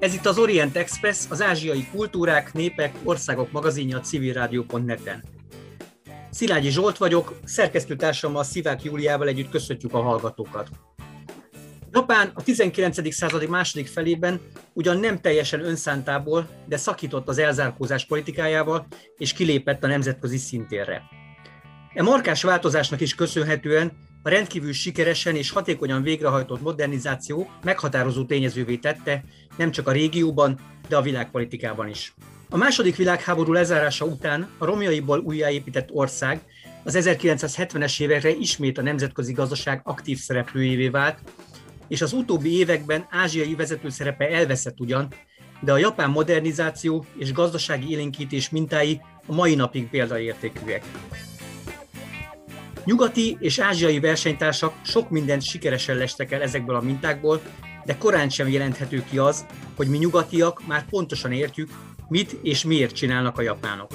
Ez itt az Orient Express, az ázsiai kultúrák, népek, országok magazinja a civilrádió.net-en. Szilágyi Zsolt vagyok, szerkesztőtársammal Szivák Júliával együtt köszöntjük a hallgatókat. Japán a 19. századi második felében ugyan nem teljesen önszántából, de szakított az elzárkózás politikájával, és kilépett a nemzetközi szintérre. E markás változásnak is köszönhetően a rendkívül sikeresen és hatékonyan végrehajtott modernizáció meghatározó tényezővé tette nem csak a régióban, de a világpolitikában is. A második világháború lezárása után a romjaiból újjáépített ország az 1970-es évekre ismét a nemzetközi gazdaság aktív szereplőjévé vált, és az utóbbi években ázsiai vezetőszerepe elveszett ugyan, de a japán modernizáció és gazdasági élénkítés mintái a mai napig példaértékűek. Nyugati és ázsiai versenytársak sok mindent sikeresen lestek el ezekből a mintákból, de korán sem jelenthető ki az, hogy mi nyugatiak már pontosan értjük, mit és miért csinálnak a japánok.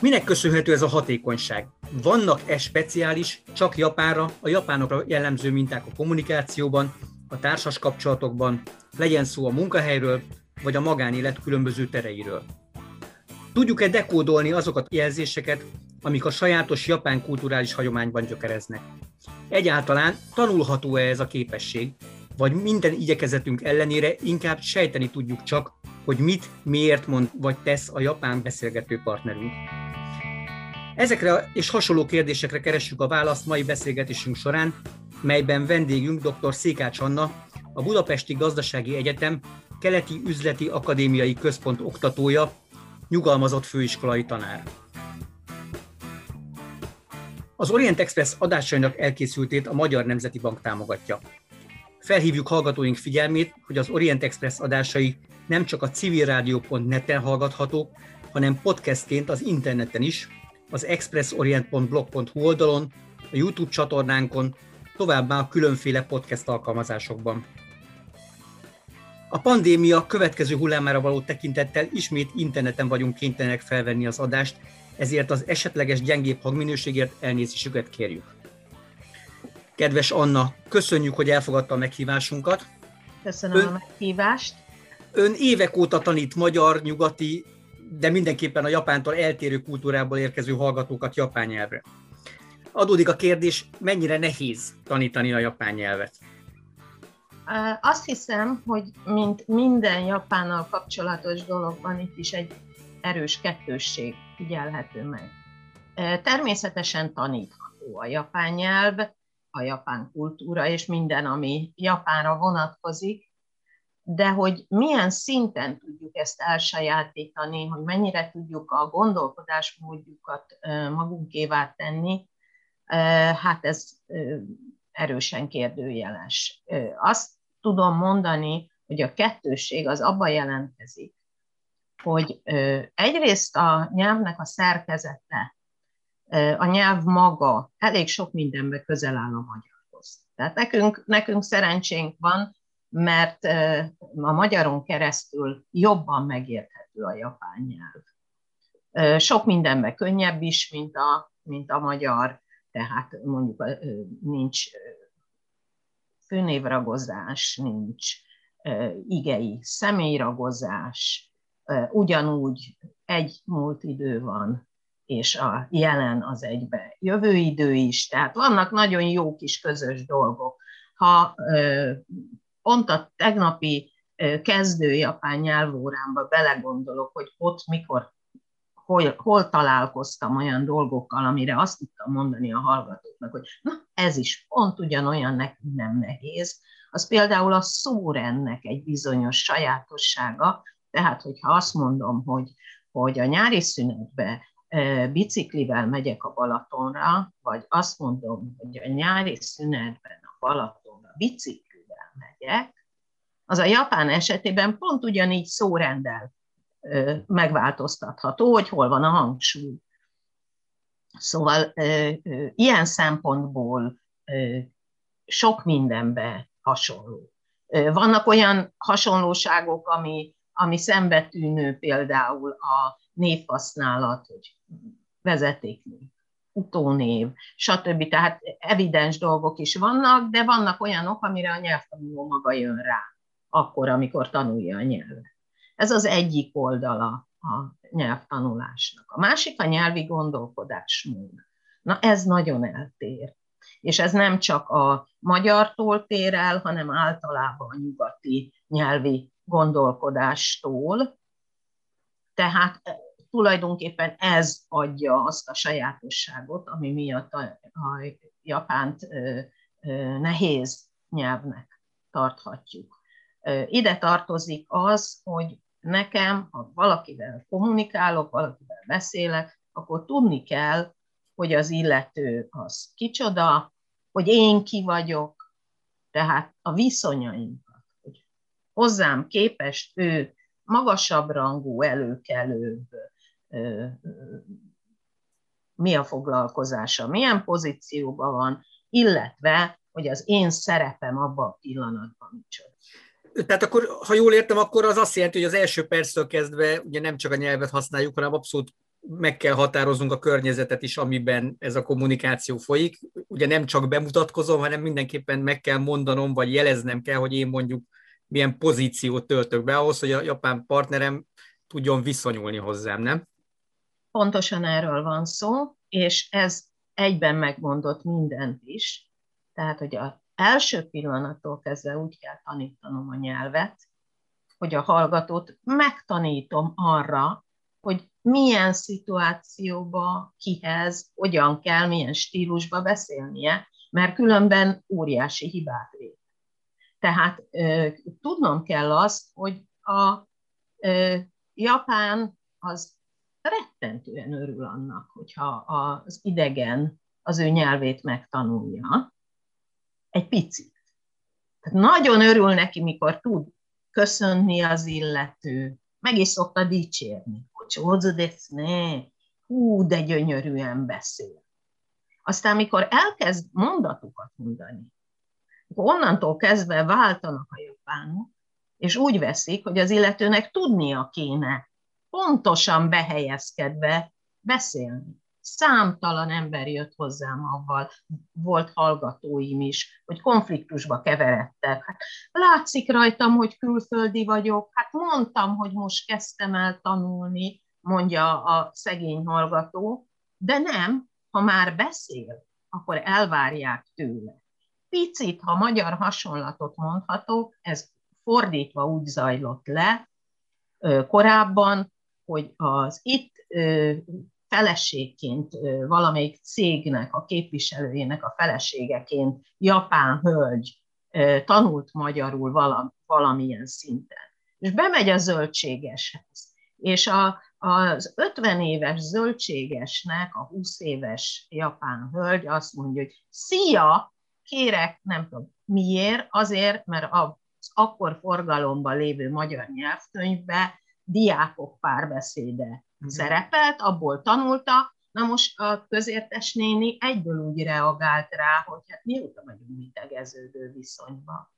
Minek köszönhető ez a hatékonyság? Vannak-e speciális, csak Japánra, a japánokra jellemző minták a kommunikációban, a társas kapcsolatokban, legyen szó a munkahelyről, vagy a magánélet különböző tereiről? Tudjuk-e dekódolni azokat a jelzéseket, amik a sajátos japán kulturális hagyományban gyökereznek? Egyáltalán tanulható-e ez a képesség, vagy minden igyekezetünk ellenére inkább sejteni tudjuk csak, hogy mit, miért mond vagy tesz a japán beszélgető partnerünk. Ezekre és hasonló kérdésekre keressük a választ mai beszélgetésünk során, melyben vendégünk dr. Székács Anna, a Budapesti Gazdasági Egyetem Keleti Üzleti Akadémiai Központ oktatója, nyugalmazott főiskolai tanár. Az Orient Express adásainak elkészültét a Magyar Nemzeti Bank támogatja. Felhívjuk hallgatóink figyelmét, hogy az Orient Express adásai nem csak a civilrádió.net-en hallgathatók, hanem podcastként az interneten is, az expressorient.blog.hu oldalon, a YouTube csatornánkon, továbbá a különféle podcast alkalmazásokban. A pandémia következő hullámára való tekintettel ismét interneten vagyunk kénytelenek felvenni az adást, ezért az esetleges gyengébb hangminőségért elnézésüket kérjük. Kedves Anna, köszönjük, hogy elfogadta a meghívásunkat. Köszönöm ön, a meghívást. Ön évek óta tanít magyar, nyugati, de mindenképpen a Japántól eltérő kultúrából érkező hallgatókat japán nyelvre. Adódik a kérdés, mennyire nehéz tanítani a japán nyelvet? Azt hiszem, hogy mint minden Japánnal kapcsolatos dologban itt is egy erős kettősség figyelhető meg. Természetesen tanítható a japán nyelv, a japán kultúra és minden, ami Japánra vonatkozik, de hogy milyen szinten tudjuk ezt elsajátítani, hogy mennyire tudjuk a gondolkodásmódjukat magunkévá tenni, hát ez erősen kérdőjeles. Azt tudom mondani, hogy a kettősség az abban jelentkezik, hogy egyrészt a nyelvnek a szerkezete, a nyelv maga elég sok mindenbe közel áll a magyarhoz. Tehát nekünk, nekünk szerencsénk van, mert a magyaron keresztül jobban megérthető a japán nyelv. Sok mindenben könnyebb is, mint a, mint a magyar, tehát mondjuk nincs főnévragozás, nincs igei személyragozás, ugyanúgy egy múlt idő van, és a jelen az egybe jövő idő is, tehát vannak nagyon jó kis közös dolgok. Ha pont a tegnapi kezdő japán nyelvórámba belegondolok, hogy ott mikor, hol, hol találkoztam olyan dolgokkal, amire azt tudtam mondani a hallgatóknak, hogy na, ez is pont ugyanolyan nekünk nem nehéz, az például a szórendnek egy bizonyos sajátossága, tehát hogyha azt mondom, hogy, hogy a nyári szünetbe biciklivel megyek a Balatonra, vagy azt mondom, hogy a nyári szünetben a Balatonra biciklivel megyek, az a japán esetében pont ugyanígy szórendel megváltoztatható, hogy hol van a hangsúly. Szóval ilyen szempontból sok mindenbe hasonló. Vannak olyan hasonlóságok, ami, ami szembetűnő például a névhasználat, hogy vezetéknév, utónév, stb. Tehát evidens dolgok is vannak, de vannak olyanok, amire a nyelvtanuló maga jön rá, akkor, amikor tanulja a nyelvet. Ez az egyik oldala a nyelvtanulásnak. A másik a nyelvi gondolkodásmód. Na ez nagyon eltér. És ez nem csak a magyartól tér el, hanem általában a nyugati nyelvi gondolkodástól. Tehát eh, tulajdonképpen ez adja azt a sajátosságot, ami miatt a, a japánt nehéz nyelvnek tarthatjuk. Ide tartozik az, hogy nekem, ha valakivel kommunikálok, valakivel beszélek, akkor tudni kell, hogy az illető az kicsoda, hogy én ki vagyok, tehát a viszonyainkat, hogy hozzám képest ő magasabb rangú, előkelőbb, mi a foglalkozása, milyen pozícióban van, illetve, hogy az én szerepem abban a pillanatban micsoda. Tehát akkor, ha jól értem, akkor az azt jelenti, hogy az első perctől kezdve ugye nem csak a nyelvet használjuk, hanem abszolút meg kell határoznunk a környezetet is, amiben ez a kommunikáció folyik. Ugye nem csak bemutatkozom, hanem mindenképpen meg kell mondanom, vagy jeleznem kell, hogy én mondjuk milyen pozíciót töltök be ahhoz, hogy a japán partnerem tudjon viszonyulni hozzám, nem? Pontosan erről van szó, és ez egyben megmondott mindent is. Tehát, hogy a első pillanattól kezdve úgy kell tanítanom a nyelvet, hogy a hallgatót megtanítom arra, hogy milyen szituációba, kihez, hogyan kell, milyen stílusba beszélnie, mert különben óriási hibát vét. Tehát ö, tudnom kell azt, hogy a ö, Japán az rettentően örül annak, hogyha az idegen az ő nyelvét megtanulja, egy picit. Tehát nagyon örül neki, mikor tud köszönni az illető, meg is szokta dicsérni, hogy ne, hú, de gyönyörűen beszél. Aztán, mikor elkezd mondatokat mondani, akkor onnantól kezdve váltanak a japánok, és úgy veszik, hogy az illetőnek tudnia kéne pontosan behelyezkedve beszélni számtalan ember jött hozzám avval, volt hallgatóim is, hogy konfliktusba keveredtek. Hát látszik rajtam, hogy külföldi vagyok, hát mondtam, hogy most kezdtem el tanulni, mondja a szegény hallgató, de nem, ha már beszél, akkor elvárják tőle. Picit, ha magyar hasonlatot mondhatok, ez fordítva úgy zajlott le korábban, hogy az itt feleségként, valamelyik cégnek a képviselőjének a feleségeként japán hölgy tanult magyarul valamilyen szinten. És bemegy a zöldségeshez, és a, az 50 éves zöldségesnek a 20 éves japán hölgy azt mondja, hogy szia, kérek, nem tudom miért, azért, mert az akkor forgalomban lévő magyar nyelvkönyvbe diákok párbeszéde Mhm. szerepelt, abból tanulta, na most a közértes néni egyből úgy reagált rá, hogy hát mióta vagyunk mi tegeződő viszonyban.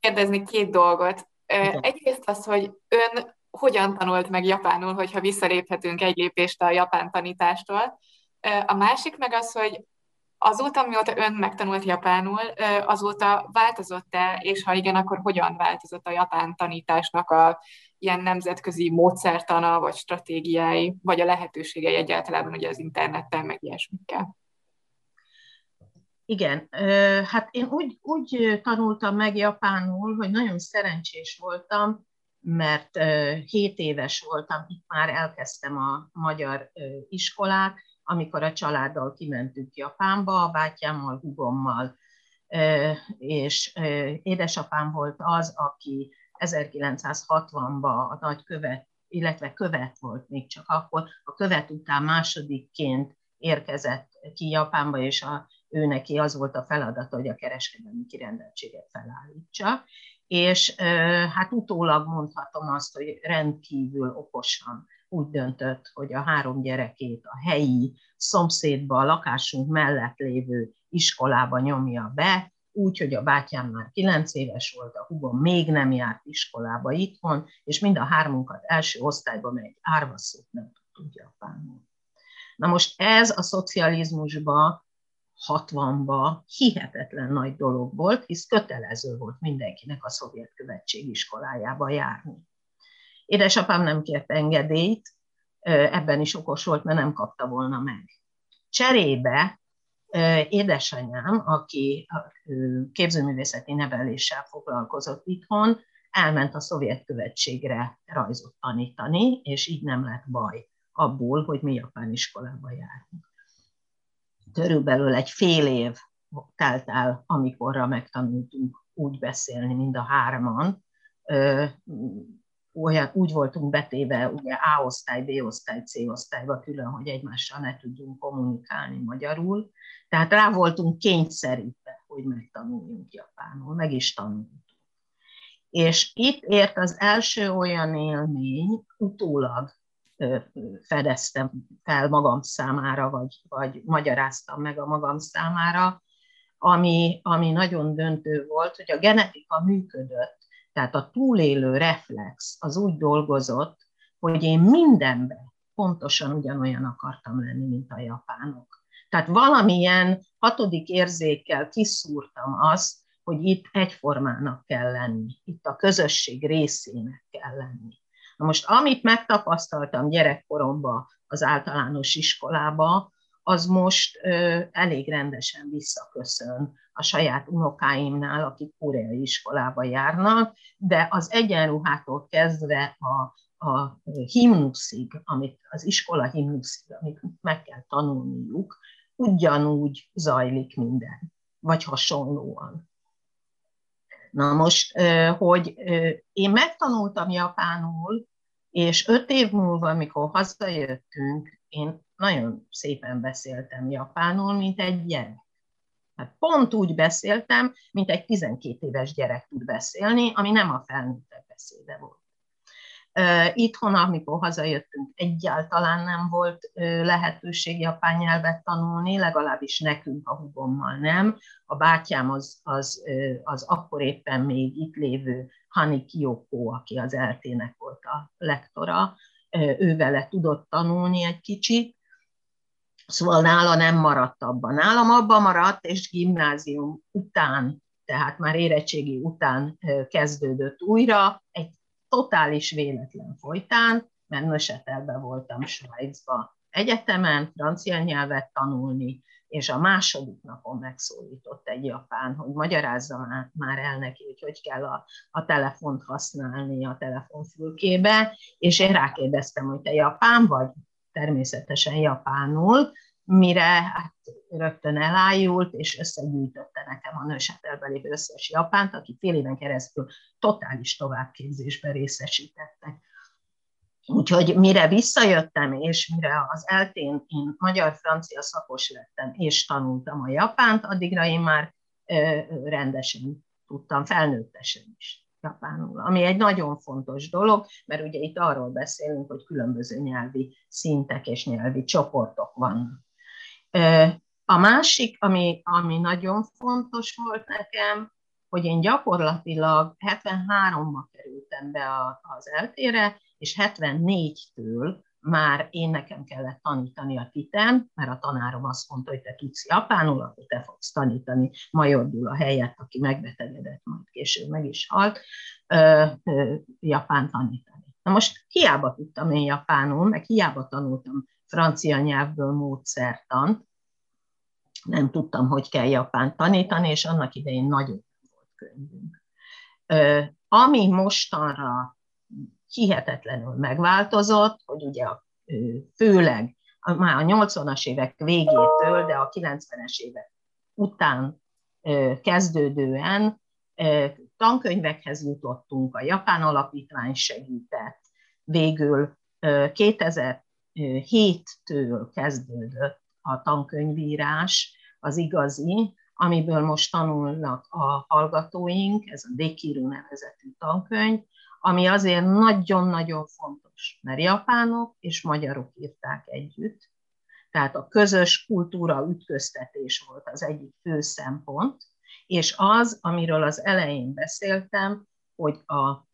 Kérdezni két dolgot. Igen. Egyrészt az, hogy ön hogyan tanult meg japánul, hogyha visszaléphetünk egy lépést a japán tanítástól. A másik meg az, hogy azóta, mióta ön megtanult japánul, azóta változott-e, és ha igen, akkor hogyan változott a japán tanításnak a ilyen nemzetközi módszertana, vagy stratégiái, vagy a lehetőségei egyáltalán ugye az interneten, meg ilyesmikkel. Igen, hát én úgy, úgy tanultam meg japánul, hogy nagyon szerencsés voltam, mert 7 éves voltam, itt már elkezdtem a magyar iskolát, amikor a családdal kimentünk Japánba, a bátyámmal, hugommal, és édesapám volt az, aki 1960-ban a nagy követ, illetve követ volt még csak akkor, a követ után másodikként érkezett ki Japánba, és a, ő neki az volt a feladata, hogy a kereskedelmi kirendeltséget felállítsa. És hát utólag mondhatom azt, hogy rendkívül okosan úgy döntött, hogy a három gyerekét a helyi szomszédba, a lakásunk mellett lévő iskolába nyomja be, úgy, hogy a bátyám már kilenc éves volt, a húgom még nem járt iskolába itthon, és mind a hármunkat első osztályba megy, árva szót nem tudtunk japánul. Na most ez a szocializmusban 60-ba hihetetlen nagy dolog volt, hisz kötelező volt mindenkinek a szovjet követség iskolájába járni. Édesapám nem kért engedélyt, ebben is okos volt, mert nem kapta volna meg. Cserébe édesanyám, aki képzőművészeti neveléssel foglalkozott itthon, elment a szovjet követségre rajzot tanítani, és így nem lett baj abból, hogy mi japán iskolába járunk. Körülbelül egy fél év telt el, amikorra megtanultunk úgy beszélni, mind a hárman, olyan, úgy voltunk betéve ugye A osztály, B osztály, C osztályba külön, hogy egymással ne tudjunk kommunikálni magyarul. Tehát rá voltunk kényszerítve, hogy megtanuljunk japánul, meg is tanultunk. És itt ért az első olyan élmény, utólag fedeztem fel magam számára, vagy, vagy magyaráztam meg a magam számára, ami, ami nagyon döntő volt, hogy a genetika működött, tehát a túlélő reflex az úgy dolgozott, hogy én mindenben pontosan ugyanolyan akartam lenni, mint a japánok. Tehát valamilyen hatodik érzékkel kiszúrtam azt, hogy itt egyformának kell lenni, itt a közösség részének kell lenni. Na most, amit megtapasztaltam gyerekkoromban az általános iskolába, az most ö, elég rendesen visszaköszön a saját unokáimnál, akik koreai iskolába járnak, de az egyenruhától kezdve a, a himnuszig, amit az iskola himnuszig, amit meg kell tanulniuk, ugyanúgy zajlik minden, vagy hasonlóan. Na most, hogy én megtanultam japánul, és öt év múlva, amikor hazajöttünk, én nagyon szépen beszéltem japánul, mint egy gyerek. Hát pont úgy beszéltem, mint egy 12 éves gyerek tud beszélni, ami nem a felnőttek beszéde volt. Itthon, amikor hazajöttünk, egyáltalán nem volt lehetőség japán nyelvet tanulni, legalábbis nekünk a hugommal nem. A bátyám az, az, az akkor éppen még itt lévő Hani Kiyoko, aki az eltének volt a lektora, ő vele tudott tanulni egy kicsit, Szóval nála nem maradt abban. Nálam abban maradt, és gimnázium után, tehát már érettségi után kezdődött újra, egy totális véletlen folytán, mert Nösetelbe voltam Svájcba egyetemen, francia nyelvet tanulni, és a második napon megszólított egy japán, hogy magyarázza már, el neki, hogy hogy kell a, a telefont használni a telefonfülkébe, és én rákérdeztem, hogy te japán vagy? Természetesen japánul, mire hát rögtön elájult, és összegyűjtötte nekem a nősetelben lévő összes japánt, aki fél éven keresztül totális továbbképzésben részesítettek. Úgyhogy mire visszajöttem, és mire az eltén én magyar-francia szakos lettem, és tanultam a japánt, addigra én már rendesen tudtam, felnőttesen is japánul, ami egy nagyon fontos dolog, mert ugye itt arról beszélünk, hogy különböző nyelvi szintek és nyelvi csoportok vannak. A másik, ami, ami nagyon fontos volt nekem, hogy én gyakorlatilag 73-ba kerültem be az eltére, és 74-től már én nekem kellett tanítani a titen, mert a tanárom azt mondta, hogy te tudsz japánul, akkor te fogsz tanítani Major Gyula helyett, aki megbetegedett, majd később meg is halt, ö, ö, japán tanítani. Na most hiába tudtam én japánul, meg hiába tanultam francia nyelvből módszertant, nem tudtam, hogy kell japán tanítani, és annak idején nagyon volt könyvünk. Ami mostanra hihetetlenül megváltozott, hogy ugye a, főleg már a 80-as évek végétől, de a 90-es évek után kezdődően tankönyvekhez jutottunk, a Japán Alapítvány segített, végül 2007-től kezdődött a tankönyvírás, az igazi, amiből most tanulnak a hallgatóink, ez a Dekiru nevezetű tankönyv, ami azért nagyon-nagyon fontos, mert japánok és magyarok írták együtt, tehát a közös kultúra ütköztetés volt az egyik fő szempont, És az, amiről az elején beszéltem, hogy a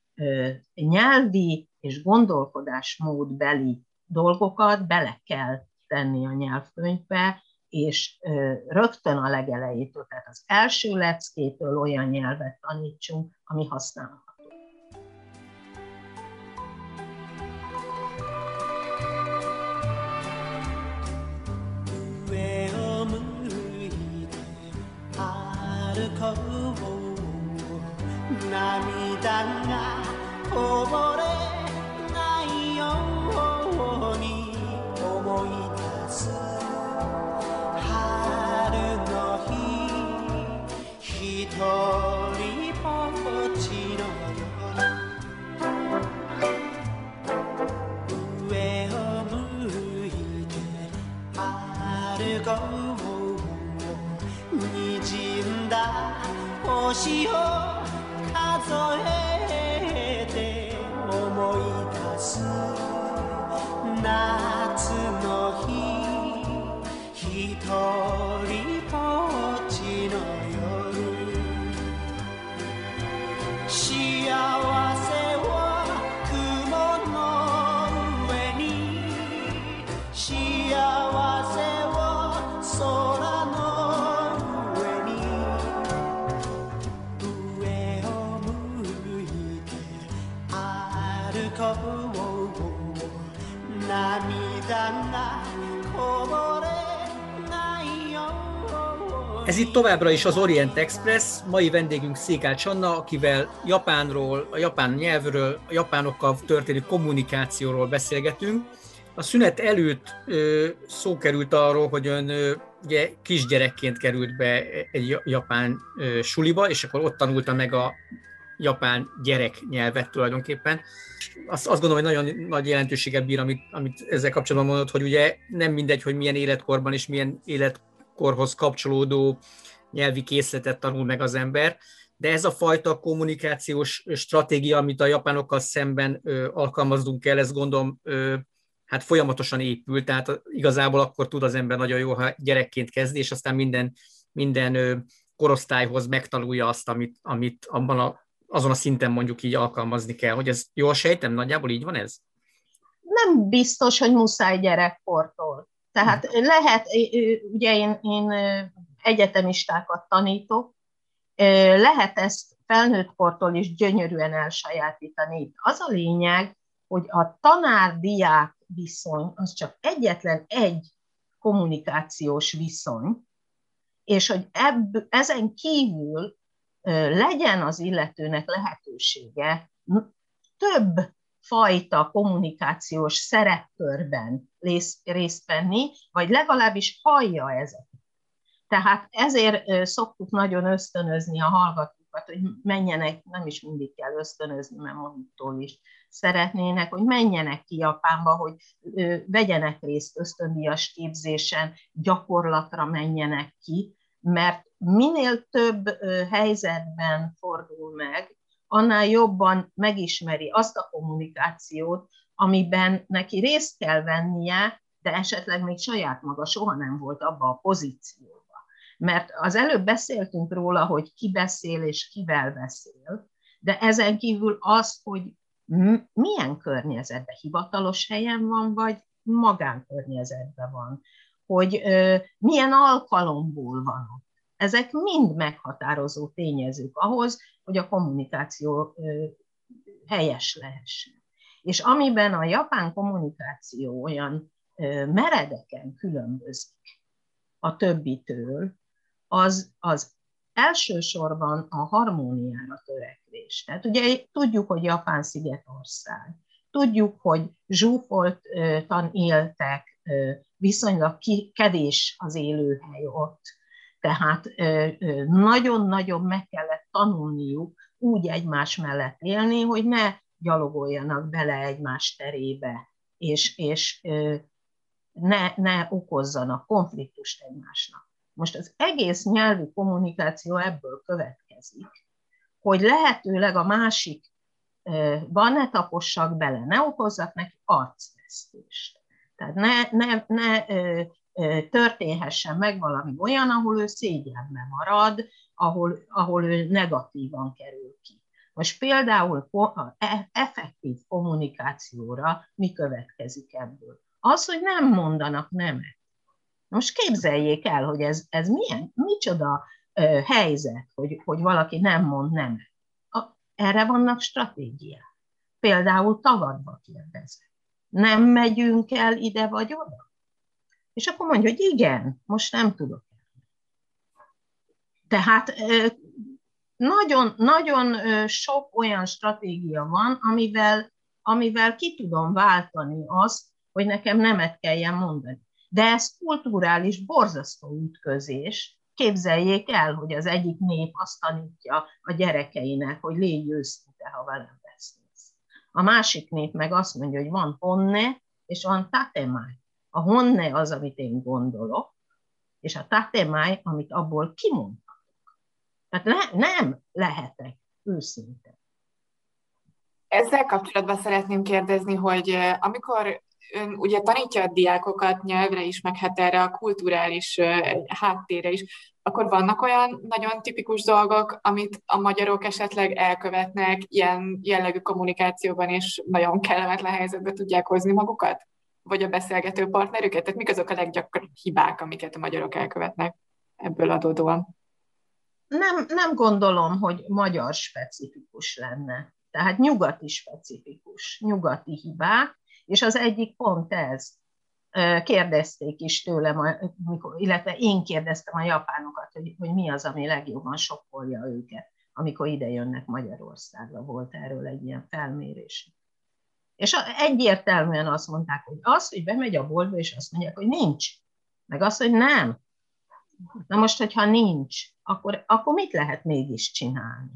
nyelvi és gondolkodásmódbeli dolgokat bele kell tenni a nyelvkönyvbe, és rögtön a legelejétől, tehát az első leckétől olyan nyelvet tanítsunk, ami használható. 星を数えて思い出す。な Ez itt továbbra is az Orient Express, mai vendégünk Székács Anna, akivel Japánról, a japán nyelvről, a japánokkal történő kommunikációról beszélgetünk. A szünet előtt ö, szó került arról, hogy ön ö, ugye kisgyerekként került be egy japán ö, suliba, és akkor ott tanulta meg a japán gyerek nyelvet tulajdonképpen. Azt, azt gondolom, hogy nagyon nagy jelentőséget bír, amit, amit ezzel kapcsolatban mondott, hogy ugye nem mindegy, hogy milyen életkorban és milyen életkorhoz kapcsolódó nyelvi készletet tanul meg az ember, de ez a fajta kommunikációs stratégia, amit a japánokkal szemben alkalmaznunk kell, ez gondolom hát folyamatosan épül, tehát igazából akkor tud az ember nagyon jó, ha gyerekként kezdi, és aztán minden, minden korosztályhoz megtanulja azt, amit, amit abban a azon a szinten mondjuk így alkalmazni kell, hogy ez jól sejtem, nagyjából így van ez? Nem biztos, hogy muszáj gyerekkortól. Tehát lehet, ugye én, én egyetemistákat tanítok, lehet ezt felnőttkortól is gyönyörűen elsajátítani. Az a lényeg, hogy a tanár-diák viszony az csak egyetlen egy kommunikációs viszony, és hogy ebb, ezen kívül legyen az illetőnek lehetősége több fajta kommunikációs szerepkörben részt venni, vagy legalábbis hallja ezeket. Tehát ezért szoktuk nagyon ösztönözni a hallgatókat, hogy menjenek, nem is mindig kell ösztönözni, mert maguktól is szeretnének, hogy menjenek ki Japánba, hogy vegyenek részt ösztöndíjas képzésen, gyakorlatra menjenek ki, mert minél több helyzetben fordul meg, annál jobban megismeri azt a kommunikációt, amiben neki részt kell vennie, de esetleg még saját maga soha nem volt abba a pozícióba. Mert az előbb beszéltünk róla, hogy ki beszél és kivel beszél, de ezen kívül az, hogy milyen környezetben, hivatalos helyen van, vagy magánkörnyezetben van, hogy milyen alkalomból van ott ezek mind meghatározó tényezők ahhoz, hogy a kommunikáció helyes lehessen. És amiben a japán kommunikáció olyan meredeken különbözik a többitől, az, az elsősorban a harmóniára törekvés. Tehát ugye tudjuk, hogy Japán szigetország, tudjuk, hogy zsúfoltan éltek, viszonylag kevés az élőhely ott, tehát nagyon-nagyon meg kellett tanulniuk úgy egymás mellett élni, hogy ne gyalogoljanak bele egymás terébe, és, és ne, ne okozzanak konfliktust egymásnak. Most az egész nyelvi kommunikáció ebből következik, hogy lehetőleg a másik van ne tapossak bele, ne okozzak neki arcvesztést. Tehát ne, ne, ne történhessen meg valami olyan, ahol ő szégyenbe marad, ahol, ahol ő negatívan kerül ki. Most például e, effektív kommunikációra mi következik ebből? Az, hogy nem mondanak nemet. Most képzeljék el, hogy ez, ez milyen, micsoda ö, helyzet, hogy, hogy valaki nem mond nemet. A, erre vannak stratégiák. Például tagadva kérdezek. Nem megyünk el ide vagy oda? És akkor mondja, hogy igen, most nem tudok. Tehát nagyon, nagyon sok olyan stratégia van, amivel, amivel ki tudom váltani azt, hogy nekem nemet kelljen mondani. De ez kulturális, borzasztó ütközés. Képzeljék el, hogy az egyik nép azt tanítja a gyerekeinek, hogy légy őszinte, ha velem beszélsz. A másik nép meg azt mondja, hogy van honne, és van tatemai. A honne az, amit én gondolok, és a tatemai, amit abból kimond. Tehát ne, nem lehetek őszinte. Ezzel kapcsolatban szeretném kérdezni, hogy amikor ön ugye tanítja a diákokat nyelvre is, meg hát erre a kulturális háttérre is, akkor vannak olyan nagyon tipikus dolgok, amit a magyarok esetleg elkövetnek ilyen jellegű kommunikációban, és nagyon kellemetlen helyzetbe tudják hozni magukat? Vagy a beszélgető partnerüket? Tehát mik azok a leggyakoribb hibák, amiket a magyarok elkövetnek ebből adódóan? nem, nem gondolom, hogy magyar specifikus lenne. Tehát nyugati specifikus, nyugati hibák, és az egyik pont ez. Kérdezték is tőlem, illetve én kérdeztem a japánokat, hogy, hogy mi az, ami legjobban sokkolja őket, amikor ide jönnek Magyarországra. Volt erről egy ilyen felmérés. És egyértelműen azt mondták, hogy az, hogy bemegy a boltba, és azt mondják, hogy nincs. Meg az, hogy nem. Na most, hogyha nincs, akkor, akkor mit lehet mégis csinálni?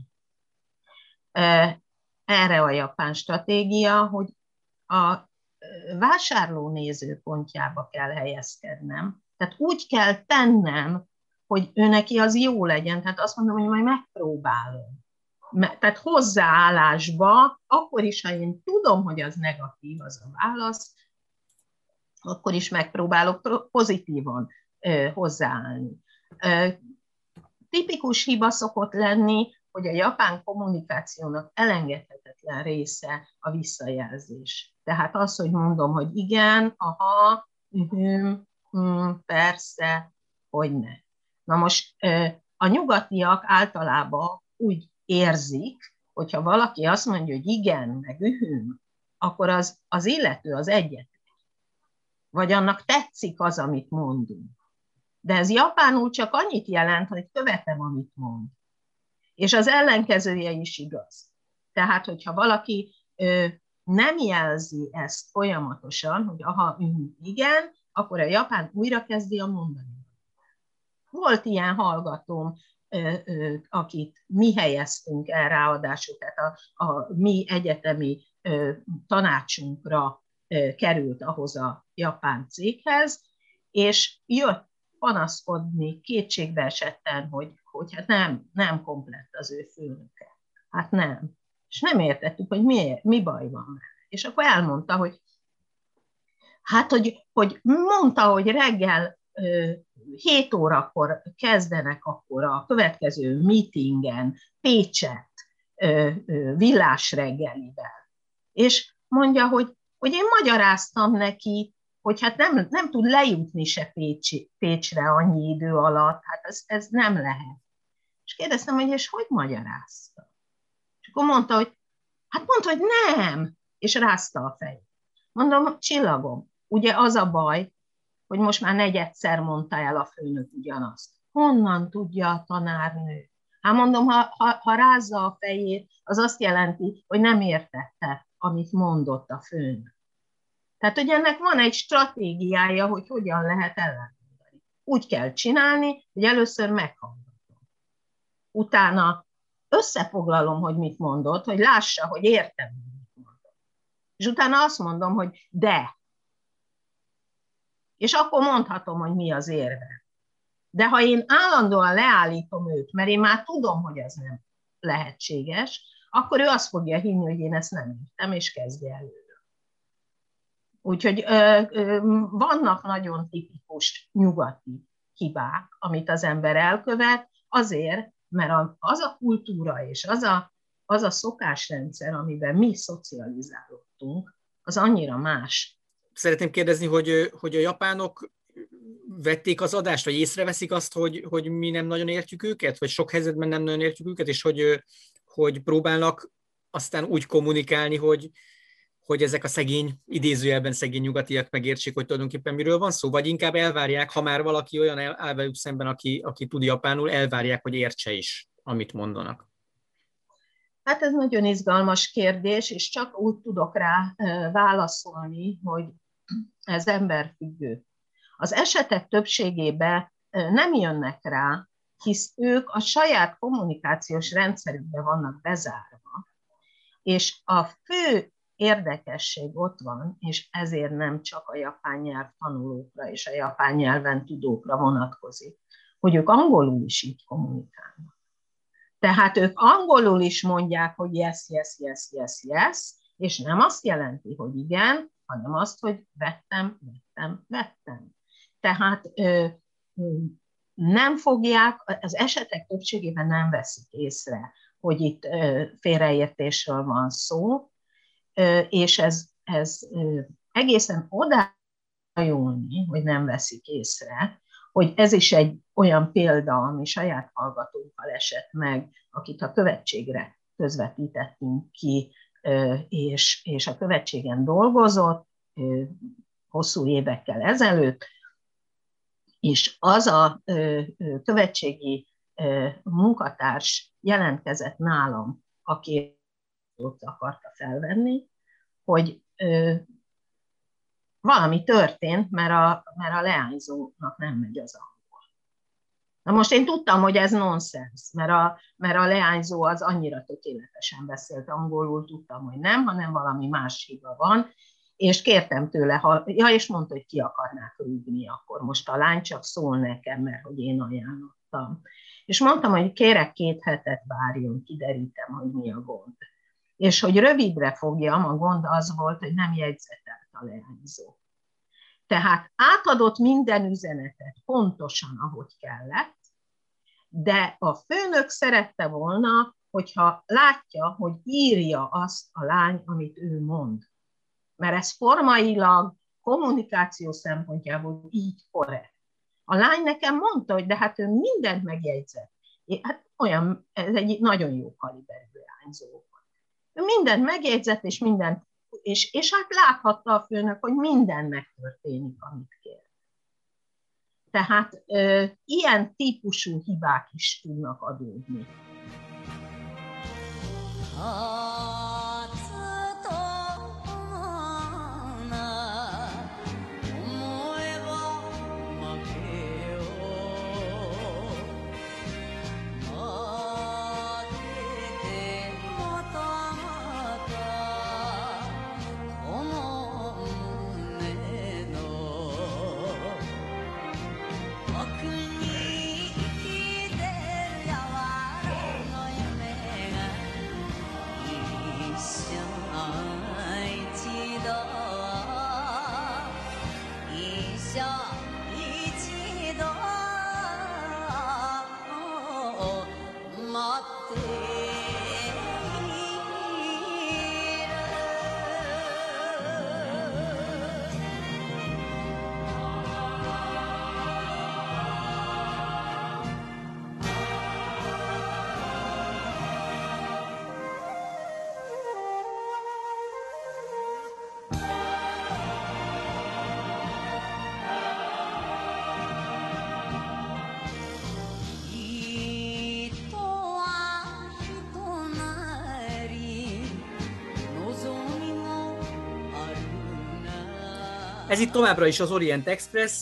Erre a japán stratégia, hogy a vásárló nézőpontjába kell helyezkednem. Tehát úgy kell tennem, hogy ő neki az jó legyen. Tehát azt mondom, hogy majd megpróbálom. Tehát hozzáállásba, akkor is, ha én tudom, hogy az negatív az a válasz, akkor is megpróbálok pozitívan hozzáállni. Tipikus hiba szokott lenni, hogy a japán kommunikációnak elengedhetetlen része a visszajelzés. Tehát az, hogy mondom, hogy igen, aha, hm, persze, hogy ne. Na most a nyugatiak általában úgy érzik, hogyha valaki azt mondja, hogy igen, meg ühüm, akkor az, az illető az egyet. Vagy annak tetszik az, amit mondunk. De ez japánul csak annyit jelent, hogy követem, amit mond. És az ellenkezője is igaz. Tehát, hogyha valaki ö, nem jelzi ezt folyamatosan, hogy aha, igen, akkor a japán újra kezdi a mondani. Volt ilyen hallgatóm, akit mi helyeztünk el ráadásul, tehát a, a mi egyetemi tanácsunkra került ahhoz a japán céghez, és jött panaszkodni kétségbe esetten, hogy, hogy hát nem, nem komplett az ő főnöke. Hát nem. És nem értettük, hogy mi, mi baj van vele. És akkor elmondta, hogy hát, hogy, hogy mondta, hogy reggel 7 órakor kezdenek akkor a következő meetingen Pécset villás reggelivel. És mondja, hogy, hogy én magyaráztam neki, hogy hát nem, nem tud lejutni se Pécs, Pécsre annyi idő alatt, hát ez, ez nem lehet. És kérdeztem, hogy és hogy magyarázta? És akkor mondta, hogy hát mondta, hogy nem, és rázta a fejét. Mondom, csillagom, ugye az a baj, hogy most már negyedszer mondta el a főnök ugyanazt. Honnan tudja a tanárnő? Hát mondom, ha, ha, ha rázza a fejét, az azt jelenti, hogy nem értette, amit mondott a főnök. Tehát, hogy ennek van egy stratégiája, hogy hogyan lehet ellenmondani. Úgy kell csinálni, hogy először meghallgatom. Utána összefoglalom, hogy mit mondott, hogy lássa, hogy értem. És utána azt mondom, hogy de. És akkor mondhatom, hogy mi az érve. De ha én állandóan leállítom őt, mert én már tudom, hogy ez nem lehetséges, akkor ő azt fogja hinni, hogy én ezt nem értem, és kezdje elő. Úgyhogy ö, ö, vannak nagyon tipikus nyugati hibák, amit az ember elkövet, azért, mert az a kultúra és az a, az a szokásrendszer, amiben mi szocializálódtunk, az annyira más. Szeretném kérdezni, hogy, hogy a japánok vették az adást, vagy észreveszik azt, hogy, hogy mi nem nagyon értjük őket, vagy sok helyzetben nem nagyon értjük őket, és hogy, hogy próbálnak aztán úgy kommunikálni, hogy, hogy ezek a szegény, idézőjelben szegény nyugatiak megértsék, hogy tulajdonképpen miről van szó, vagy inkább elvárják, ha már valaki olyan áll velük szemben, aki, aki tud japánul, elvárják, hogy értse is, amit mondanak. Hát ez nagyon izgalmas kérdés, és csak úgy tudok rá válaszolni, hogy ez emberfüggő. Az esetek többségében nem jönnek rá, hisz ők a saját kommunikációs rendszerükbe vannak bezárva, és a fő érdekesség ott van, és ezért nem csak a japán nyelv tanulókra és a japán nyelven tudókra vonatkozik, hogy ők angolul is így kommunikálnak. Tehát ők angolul is mondják, hogy yes, yes, yes, yes, yes, és nem azt jelenti, hogy igen, hanem azt, hogy vettem, vettem, vettem. Tehát ö, nem fogják, az esetek többségében nem veszik észre, hogy itt ö, félreértésről van szó, ö, és ez, ez ö, egészen odájulni, hogy nem veszik észre, hogy ez is egy olyan példa, ami saját hallgatókkal esett meg, akit a követségre közvetítettünk ki, és, és a követségen dolgozott hosszú évekkel ezelőtt, és az a követségi munkatárs jelentkezett nálam, aki ott akarta felvenni, hogy valami történt, mert a, mert a leányzónak nem megy az angol. Na most én tudtam, hogy ez nonsens, mert a, mert a leányzó az annyira tökéletesen beszélt angolul, tudtam, hogy nem, hanem valami más hiba van, és kértem tőle, ha, ja, és mondta, hogy ki akarnák rúgni, akkor most a lány csak szól nekem, mert hogy én ajánlottam. És mondtam, hogy kérek két hetet várjon, kiderítem, hogy mi a gond. És hogy rövidre fogjam, a gond az volt, hogy nem jegyzetelt a leányzó. Tehát átadott minden üzenetet pontosan, ahogy kellett, de a főnök szerette volna, hogyha látja, hogy írja azt a lány, amit ő mond. Mert ez formailag, kommunikáció szempontjából így korrekt. A lány nekem mondta, hogy de hát ő mindent megjegyzett. Hát olyan, ez egy nagyon jó kaliberű lányzó. Ő mindent megjegyzett, és mindent, és, és hát láthatta a főnök, hogy minden megtörténik, amit kér. Tehát ö, ilyen típusú hibák is tudnak adódni. Ah. Ez itt továbbra is az Orient Express,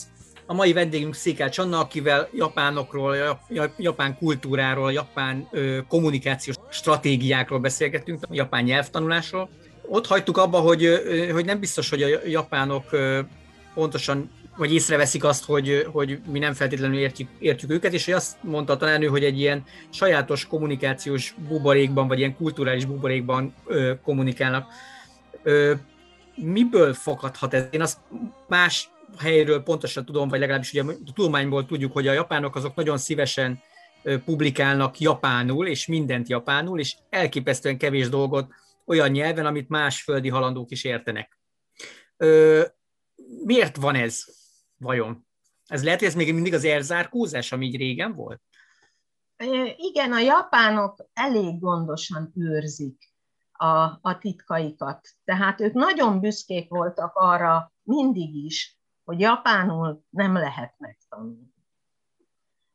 a mai vendégünk Székel Anna, akivel japánokról, japán kultúráról, japán ö, kommunikációs stratégiákról beszélgettünk, japán nyelvtanulásról. Ott hagytuk abba, hogy, hogy nem biztos, hogy a japánok pontosan vagy észreveszik azt, hogy, hogy mi nem feltétlenül értjük, értjük őket, és hogy azt mondta a tanárnő, hogy egy ilyen sajátos kommunikációs buborékban, vagy ilyen kulturális buborékban ö, kommunikálnak. Ö, miből fakadhat ez? Én azt más helyről pontosan tudom, vagy legalábbis ugye a tudományból tudjuk, hogy a japánok azok nagyon szívesen publikálnak japánul, és mindent japánul, és elképesztően kevés dolgot olyan nyelven, amit más földi halandók is értenek. Miért van ez, vajon? Ez lehet, hogy ez még mindig az elzárkózás, ami így régen volt? Igen, a japánok elég gondosan őrzik a, a titkaikat. Tehát ők nagyon büszkék voltak arra mindig is, hogy japánul nem lehet megtanulni.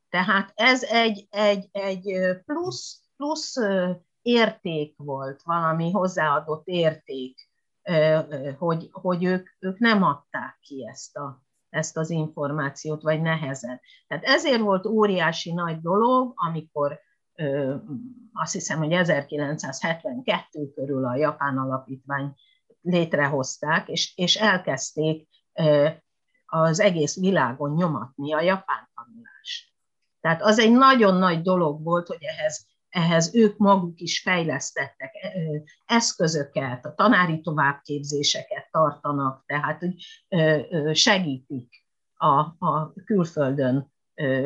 Tehát ez egy, egy, egy plusz, plusz érték volt, valami hozzáadott érték, hogy, hogy ők, ők nem adták ki ezt, a, ezt az információt, vagy nehezen. Tehát ezért volt óriási nagy dolog, amikor azt hiszem, hogy 1972 körül a Japán Alapítvány létrehozták, és, és elkezdték az egész világon nyomatni a japán tanulást. Tehát az egy nagyon nagy dolog volt, hogy ehhez, ehhez ők maguk is fejlesztettek eszközöket, a tanári továbbképzéseket tartanak, tehát hogy segítik a, a külföldön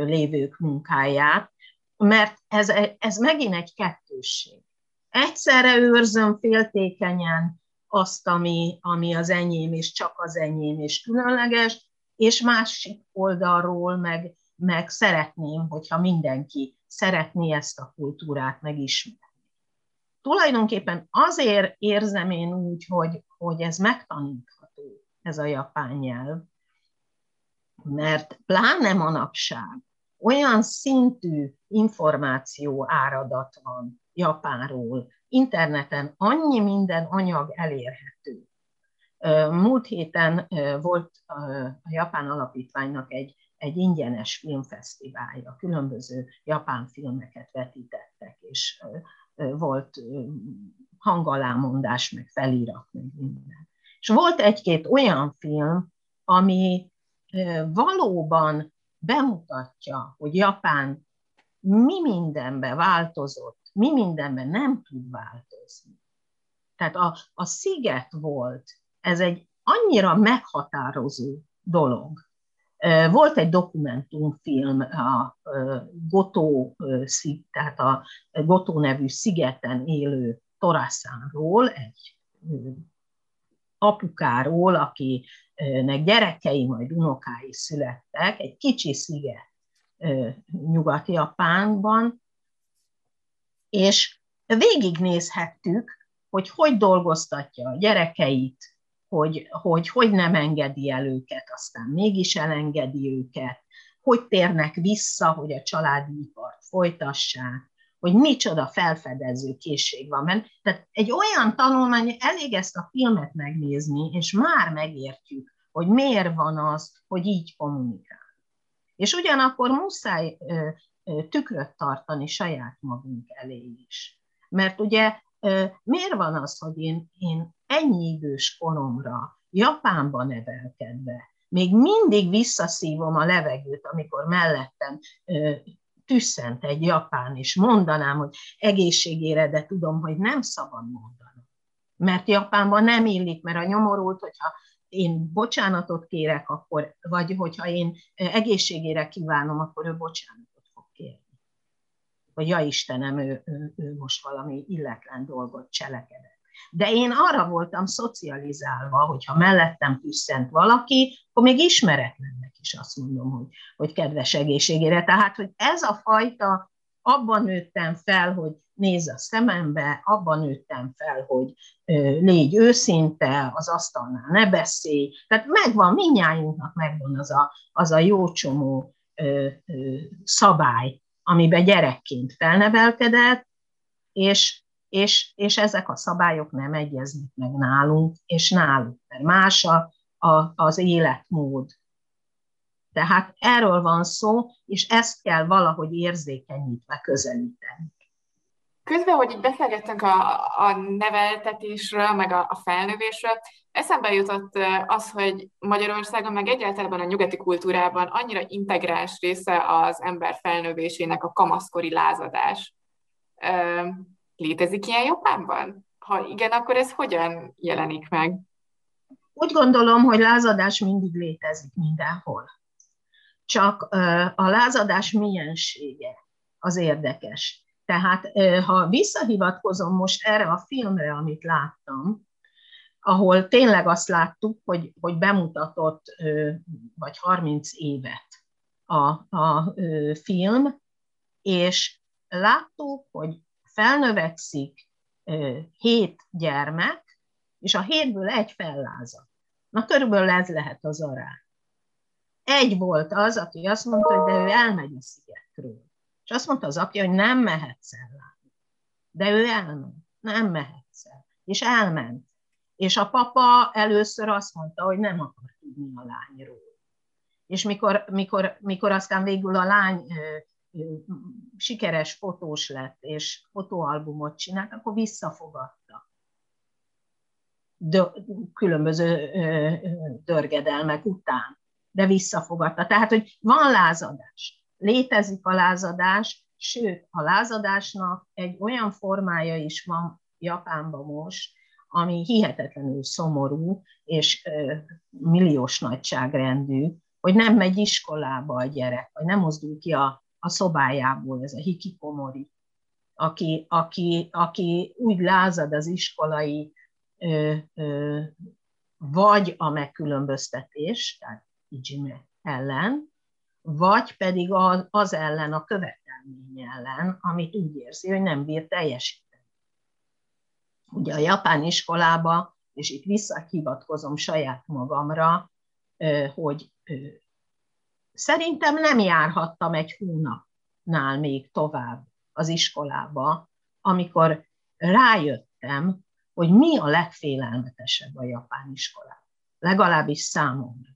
lévők munkáját, mert ez, ez megint egy kettősség. Egyszerre őrzöm féltékenyen azt, ami, ami az enyém, és csak az enyém, és különleges, és másik oldalról meg, meg szeretném, hogyha mindenki szeretné ezt a kultúrát megismerni. Tulajdonképpen azért érzem én úgy, hogy, hogy ez megtanítható, ez a japán nyelv, mert pláne manapság olyan szintű információ áradat van Japánról, interneten annyi minden anyag elérhető. Múlt héten volt a Japán Alapítványnak egy, egy ingyenes filmfesztiválja, különböző japán filmeket vetítettek, és volt hangalámondás, meg felirat, meg minden. És volt egy-két olyan film, ami valóban bemutatja, hogy Japán mi mindenben változott, mi mindenben nem tud változni. Tehát a, a sziget volt, ez egy annyira meghatározó dolog. Volt egy dokumentumfilm a Gotó, tehát a Gotó nevű szigeten élő Toraszánról, egy apukáról, akinek gyerekei, majd unokái születtek, egy kicsi sziget Nyugat-Japánban, és végignézhettük, hogy hogy dolgoztatja a gyerekeit, hogy, hogy hogy nem engedi el őket, aztán mégis elengedi őket, hogy térnek vissza, hogy a családi ipart folytassák, hogy micsoda felfedező készség van benne. Tehát egy olyan tanulmány, elég ezt a filmet megnézni, és már megértjük, hogy miért van az, hogy így kommunikál. És ugyanakkor muszáj tükröt tartani saját magunk elé is. Mert ugye miért van az, hogy én, én ennyi idős koromra Japánban nevelkedve, még mindig visszaszívom a levegőt, amikor mellettem tüsszent egy japán, és mondanám, hogy egészségére, de tudom, hogy nem szabad mondani. Mert Japánban nem illik, mert a nyomorult, hogyha én bocsánatot kérek, akkor, vagy hogyha én egészségére kívánom, akkor ő bocsánatot fog kérni. Vagy ja Istenem, ő, ő, ő most valami illetlen dolgot cselekedett. De én arra voltam szocializálva, hogyha mellettem tüsszent valaki, akkor még ismeretlennek is azt mondom, hogy, hogy kedves egészségére. Tehát, hogy ez a fajta, abban nőttem fel, hogy nézz a szemembe, abban nőttem fel, hogy légy őszinte, az asztalnál ne beszélj. Tehát megvan, minnyájunknak megvan az a, az a jó csomó szabály, amiben gyerekként felnevelkedett, és és, és ezek a szabályok nem egyeznek meg nálunk, és náluk, mert más a, a, az életmód. Tehát erről van szó, és ezt kell valahogy érzékenyítve közelíteni. Közben, hogy így beszélgettünk a, a neveltetésről, meg a, a felnövésről, eszembe jutott az, hogy Magyarországon, meg egyáltalán a nyugati kultúrában annyira integráns része az ember felnövésének a kamaszkori lázadás. Létezik ilyen Japánban? Ha igen, akkor ez hogyan jelenik meg? Úgy gondolom, hogy lázadás mindig létezik mindenhol. Csak a lázadás miensége az érdekes. Tehát ha visszahivatkozom most erre a filmre, amit láttam, ahol tényleg azt láttuk, hogy, hogy bemutatott vagy 30 évet a, a film, és láttuk, hogy felnövekszik hét gyermek, és a hétből egy fellázad. Na körülbelül ez lehet az arány. Egy volt az, aki azt mondta, hogy de ő elmegy a szigetről. És azt mondta az apja, hogy nem mehetsz el. De ő elment, nem mehetsz el. És elment. És a papa először azt mondta, hogy nem akar tudni a lányról. És mikor, mikor, mikor aztán végül a lány sikeres fotós lett, és fotóalbumot csinált, akkor visszafogadta. Dö, különböző ö, dörgedelmek után, de visszafogadta. Tehát, hogy van lázadás létezik a lázadás, sőt, a lázadásnak egy olyan formája is van Japánban most, ami hihetetlenül szomorú és milliós nagyságrendű, hogy nem megy iskolába a gyerek, vagy nem mozdul ki a, a szobájából, ez a hikikomori, aki, aki, aki úgy lázad az iskolai ö, ö, vagy a megkülönböztetés, tehát ijime ellen, vagy pedig az ellen, a követelmény ellen, amit úgy érzi, hogy nem bír teljesíteni. Ugye a japán iskolába, és itt visszahivatkozom saját magamra, hogy szerintem nem járhattam egy hónapnál még tovább az iskolába, amikor rájöttem, hogy mi a legfélelmetesebb a japán iskolában. Legalábbis számomra.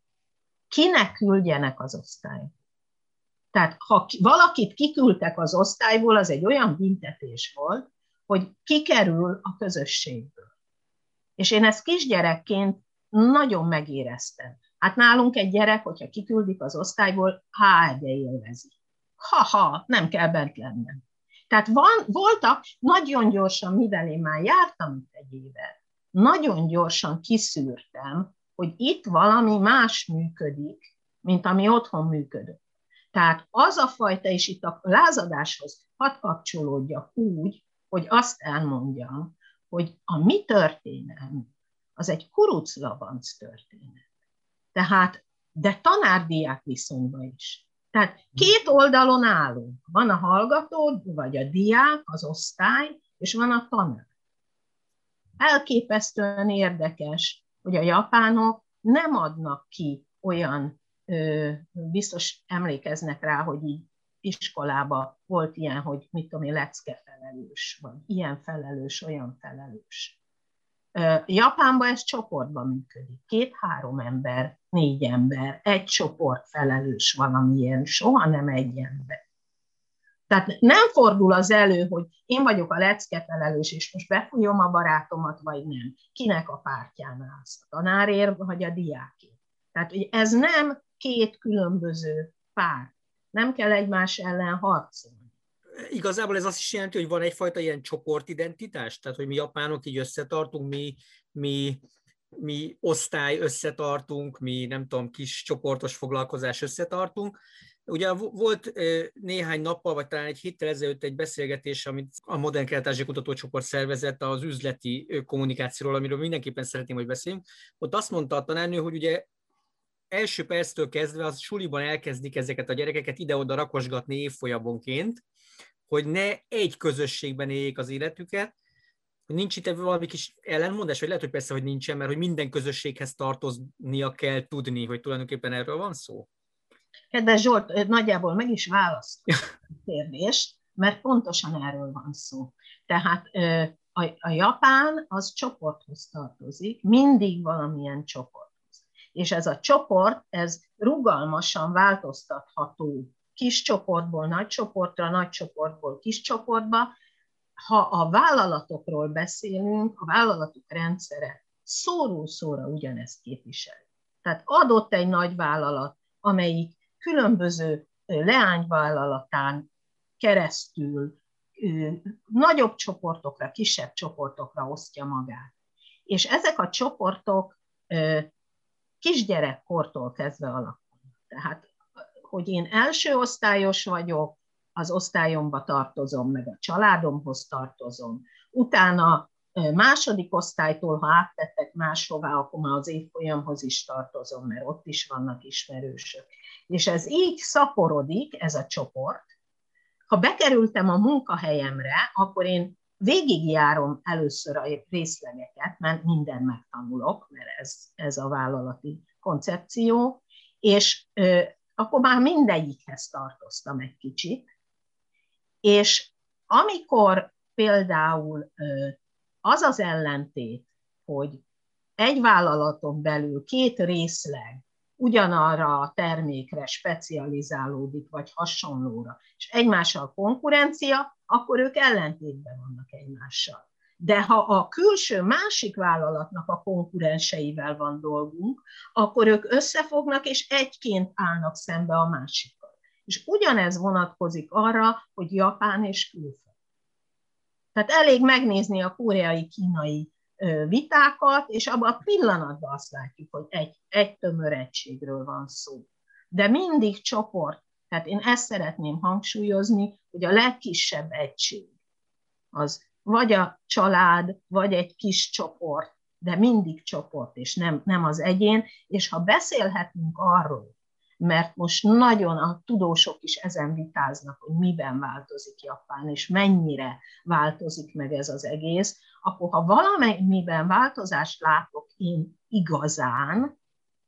Kinek küldjenek az osztályba? Tehát ha valakit kiküldtek az osztályból, az egy olyan büntetés volt, hogy kikerül a közösségből. És én ezt kisgyerekként nagyon megéreztem. Hát nálunk egy gyerek, hogyha kiküldik az osztályból, há, de élvezi. Ha-ha, nem kell bent lennem. Tehát van, voltak, nagyon gyorsan, mivel én már jártam itt egy évet, nagyon gyorsan kiszűrtem, hogy itt valami más működik, mint ami otthon működött. Tehát az a fajta, és itt a lázadáshoz hadd kapcsolódjak úgy, hogy azt elmondjam, hogy a mi történelm az egy kuruclabanc történet. Tehát, de tanárdiák viszonyban is. Tehát két oldalon állunk. Van a hallgató, vagy a diák, az osztály, és van a tanár. Elképesztően érdekes, hogy a japánok nem adnak ki olyan biztos emlékeznek rá, hogy így iskolába volt ilyen, hogy mit tudom én, lecke felelős, vagy ilyen felelős, olyan felelős. Japánban ez csoportban működik. Két-három ember, négy ember, egy csoport felelős valamilyen, soha nem egy ember. Tehát nem fordul az elő, hogy én vagyok a lecke felelős, és most befújom a barátomat, vagy nem. Kinek a pártján állsz? A tanárért, vagy a diákért? Tehát hogy ez nem két különböző pár. Nem kell egymás ellen harcolni. Igazából ez azt is jelenti, hogy van egyfajta ilyen csoportidentitás, tehát hogy mi japánok így összetartunk, mi, mi, mi osztály összetartunk, mi nem tudom, kis csoportos foglalkozás összetartunk. Ugye volt néhány nappal, vagy talán egy héttel ezelőtt egy beszélgetés, amit a Modern kelet Kutatócsoport szervezett az üzleti kommunikációról, amiről mindenképpen szeretném, hogy beszéljünk. Ott azt mondta a tanárnő, hogy ugye első perctől kezdve az suliban elkezdik ezeket a gyerekeket ide-oda rakosgatni évfolyamonként, hogy ne egy közösségben éljék az életüket, hogy nincs itt valami kis ellenmondás, vagy lehet, hogy persze, hogy nincsen, mert hogy minden közösséghez tartoznia kell tudni, hogy tulajdonképpen erről van szó. Kedves Zsolt, nagyjából meg is választottam a kérdést, mert pontosan erről van szó. Tehát a, a Japán az csoporthoz tartozik, mindig valamilyen csoport és ez a csoport, ez rugalmasan változtatható kis csoportból nagy csoportra, nagy csoportból kis csoportba. Ha a vállalatokról beszélünk, a vállalatok rendszere szóról szóra ugyanezt képvisel. Tehát adott egy nagy vállalat, amelyik különböző leányvállalatán keresztül nagyobb csoportokra, kisebb csoportokra osztja magát. És ezek a csoportok kisgyerekkortól kezdve alakulnak. Tehát, hogy én első osztályos vagyok, az osztályomba tartozom, meg a családomhoz tartozom. Utána második osztálytól, ha áttettek máshová, akkor már az évfolyamhoz is tartozom, mert ott is vannak ismerősök. És ez így szaporodik, ez a csoport. Ha bekerültem a munkahelyemre, akkor én végigjárom először a részlegeket, mert minden megtanulok, mert ez, ez a vállalati koncepció, és akkor már mindegyikhez tartoztam egy kicsit, és amikor például az az ellentét, hogy egy vállalaton belül két részleg ugyanarra a termékre specializálódik, vagy hasonlóra, és egymással konkurencia, akkor ők ellentétben vannak egymással. De ha a külső másik vállalatnak a konkurenseivel van dolgunk, akkor ők összefognak, és egyként állnak szembe a másikkal. És ugyanez vonatkozik arra, hogy Japán és külföld. Tehát elég megnézni a koreai-kínai vitákat, és abban a pillanatban azt látjuk, hogy egy, egy tömör egységről van szó. De mindig csoport. Tehát én ezt szeretném hangsúlyozni, hogy a legkisebb egység az vagy a család, vagy egy kis csoport, de mindig csoport, és nem, nem az egyén. És ha beszélhetünk arról, mert most nagyon a tudósok is ezen vitáznak, hogy miben változik Japán, és mennyire változik meg ez az egész, akkor ha valamelyben változást látok én igazán,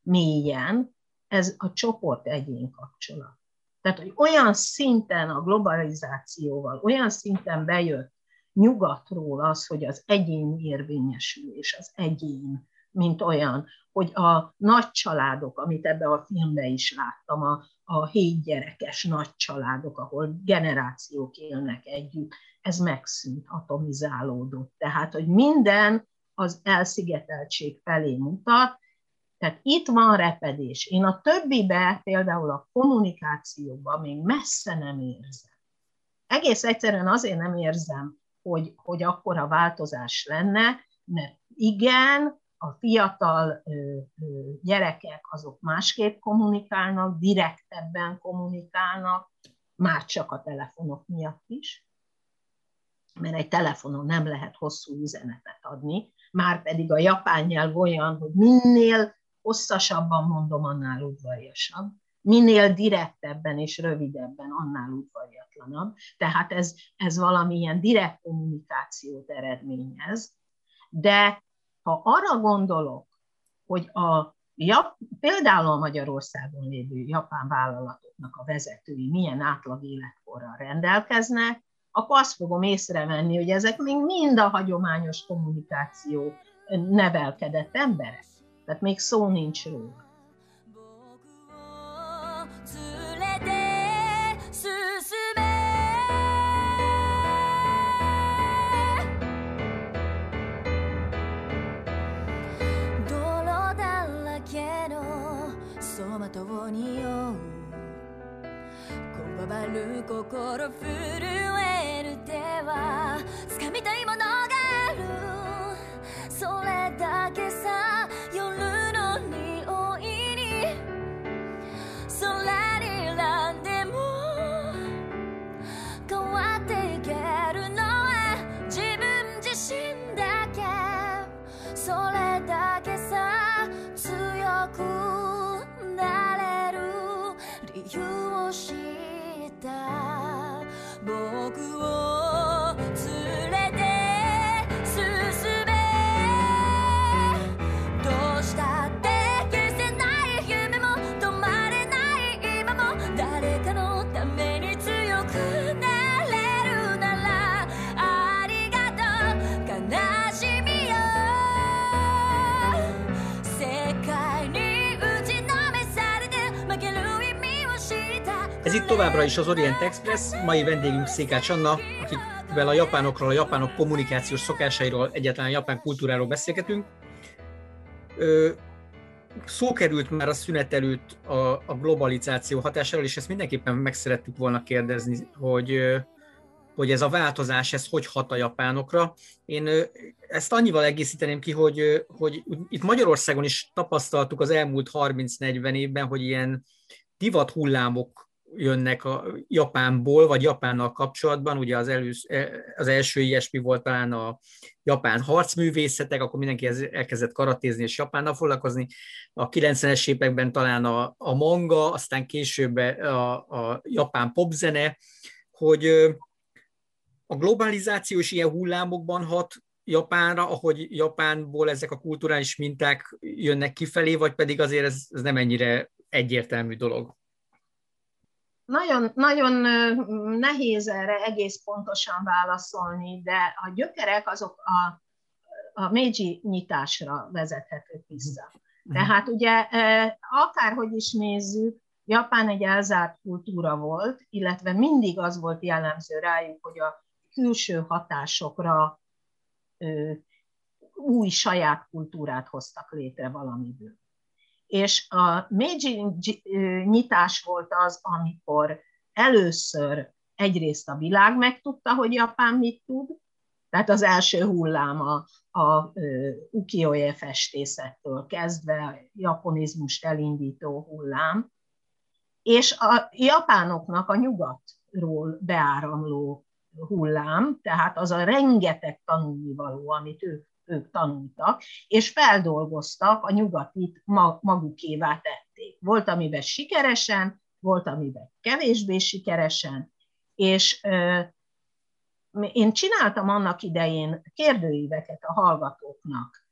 mélyen, ez a csoport egyén kapcsolat. Tehát, hogy olyan szinten a globalizációval, olyan szinten bejött nyugatról az, hogy az egyén érvényesül, és az egyén, mint olyan, hogy a nagy családok, amit ebbe a filmbe is láttam, a, a hét gyerekes nagy családok, ahol generációk élnek együtt, ez megszűnt, atomizálódott. Tehát, hogy minden az elszigeteltség felé mutat, tehát itt van repedés. Én a többibe, például a kommunikációban még messze nem érzem. Egész egyszerűen azért nem érzem, hogy, hogy akkora változás lenne, mert igen, a fiatal gyerekek azok másképp kommunikálnak, direktebben kommunikálnak, már csak a telefonok miatt is, mert egy telefonon nem lehet hosszú üzenetet adni, már pedig a japán nyelv olyan, hogy minél hosszasabban mondom, annál udvariasabb, minél direktebben és rövidebben, annál udvariatlanabb. Tehát ez, ez valamilyen direkt kommunikációt eredményez, de ha arra gondolok, hogy a ja, például a Magyarországon lévő japán vállalatoknak a vezetői milyen átlag életkorral rendelkeznek, akkor azt fogom észrevenni, hogy ezek még mind a hagyományos kommunikáció nevelkedett emberek. Tehát még szó nincs róla. と匂うこわばる心震える手は掴みたいものがある。それだけさ夜の匂いに空にラんでも変わっていけるのは自分自身だけ。それだけさ強くを知った。僕 itt továbbra is az Orient Express, mai vendégünk Székács Anna, akivel a japánokról, a japánok kommunikációs szokásairól, egyáltalán japán kultúráról beszélgetünk. Szó került már a szünet előtt a, a globalizáció hatásáról, és ezt mindenképpen meg szerettük volna kérdezni, hogy, hogy ez a változás, ez hogy hat a japánokra. Én ezt annyival egészíteném ki, hogy, hogy itt Magyarországon is tapasztaltuk az elmúlt 30-40 évben, hogy ilyen divat hullámok jönnek a Japánból, vagy Japánnal kapcsolatban. Ugye az, elősz, az első ilyesmi volt talán a japán harcművészetek, akkor mindenki elkezdett karatézni és Japánnal foglalkozni. A 90-es években talán a, a manga, aztán később a, a japán popzene, hogy a globalizáció is ilyen hullámokban hat Japánra, ahogy Japánból ezek a kulturális minták jönnek kifelé, vagy pedig azért ez, ez nem ennyire egyértelmű dolog? Nagyon, nagyon nehéz erre egész pontosan válaszolni, de a gyökerek azok a, a Meiji nyitásra vezethetők vissza. Mhm. Tehát ugye akárhogy is nézzük, Japán egy elzárt kultúra volt, illetve mindig az volt jellemző rájuk, hogy a külső hatásokra új saját kultúrát hoztak létre valamiből. És a Meiji nyitás volt az, amikor először egyrészt a világ megtudta, hogy Japán mit tud, tehát az első hullám a, a ukiyo-e festészettől kezdve, a japonizmust elindító hullám, és a japánoknak a nyugatról beáramló hullám, tehát az a rengeteg tanulnivaló, amit ők, ők tanultak, és feldolgoztak, a nyugatit magukévá tették. Volt, amiben sikeresen, volt, amiben kevésbé sikeresen, és én csináltam annak idején kérdőíveket a hallgatóknak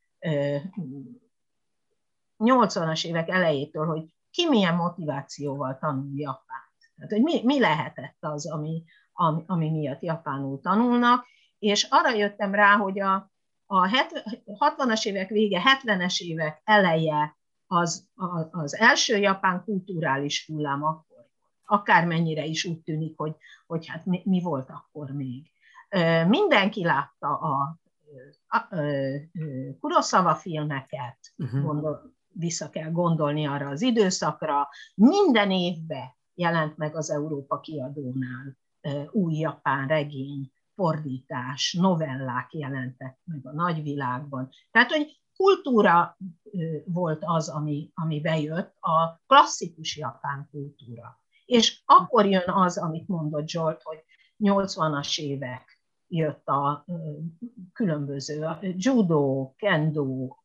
80-as évek elejétől, hogy ki milyen motivációval tanul Japánt. Tehát, hogy mi, mi lehetett az, ami, ami, ami miatt japánul tanulnak, és arra jöttem rá, hogy a, a 60-as évek vége, 70-es évek eleje az, az első japán kulturális hullám akkor akármennyire is úgy tűnik, hogy, hogy hát mi, mi volt akkor még. Mindenki látta a, a, a, a Kurosawa filmeket, uh-huh. gondol, vissza kell gondolni arra az időszakra. Minden évben jelent meg az Európa kiadónál új japán regény, fordítás, novellák jelentek meg a nagyvilágban. Tehát, hogy kultúra volt az, ami, ami bejött, a klasszikus japán kultúra. És akkor jön az, amit mondott Zsolt, hogy 80-as évek jött a különböző a judo, kendo,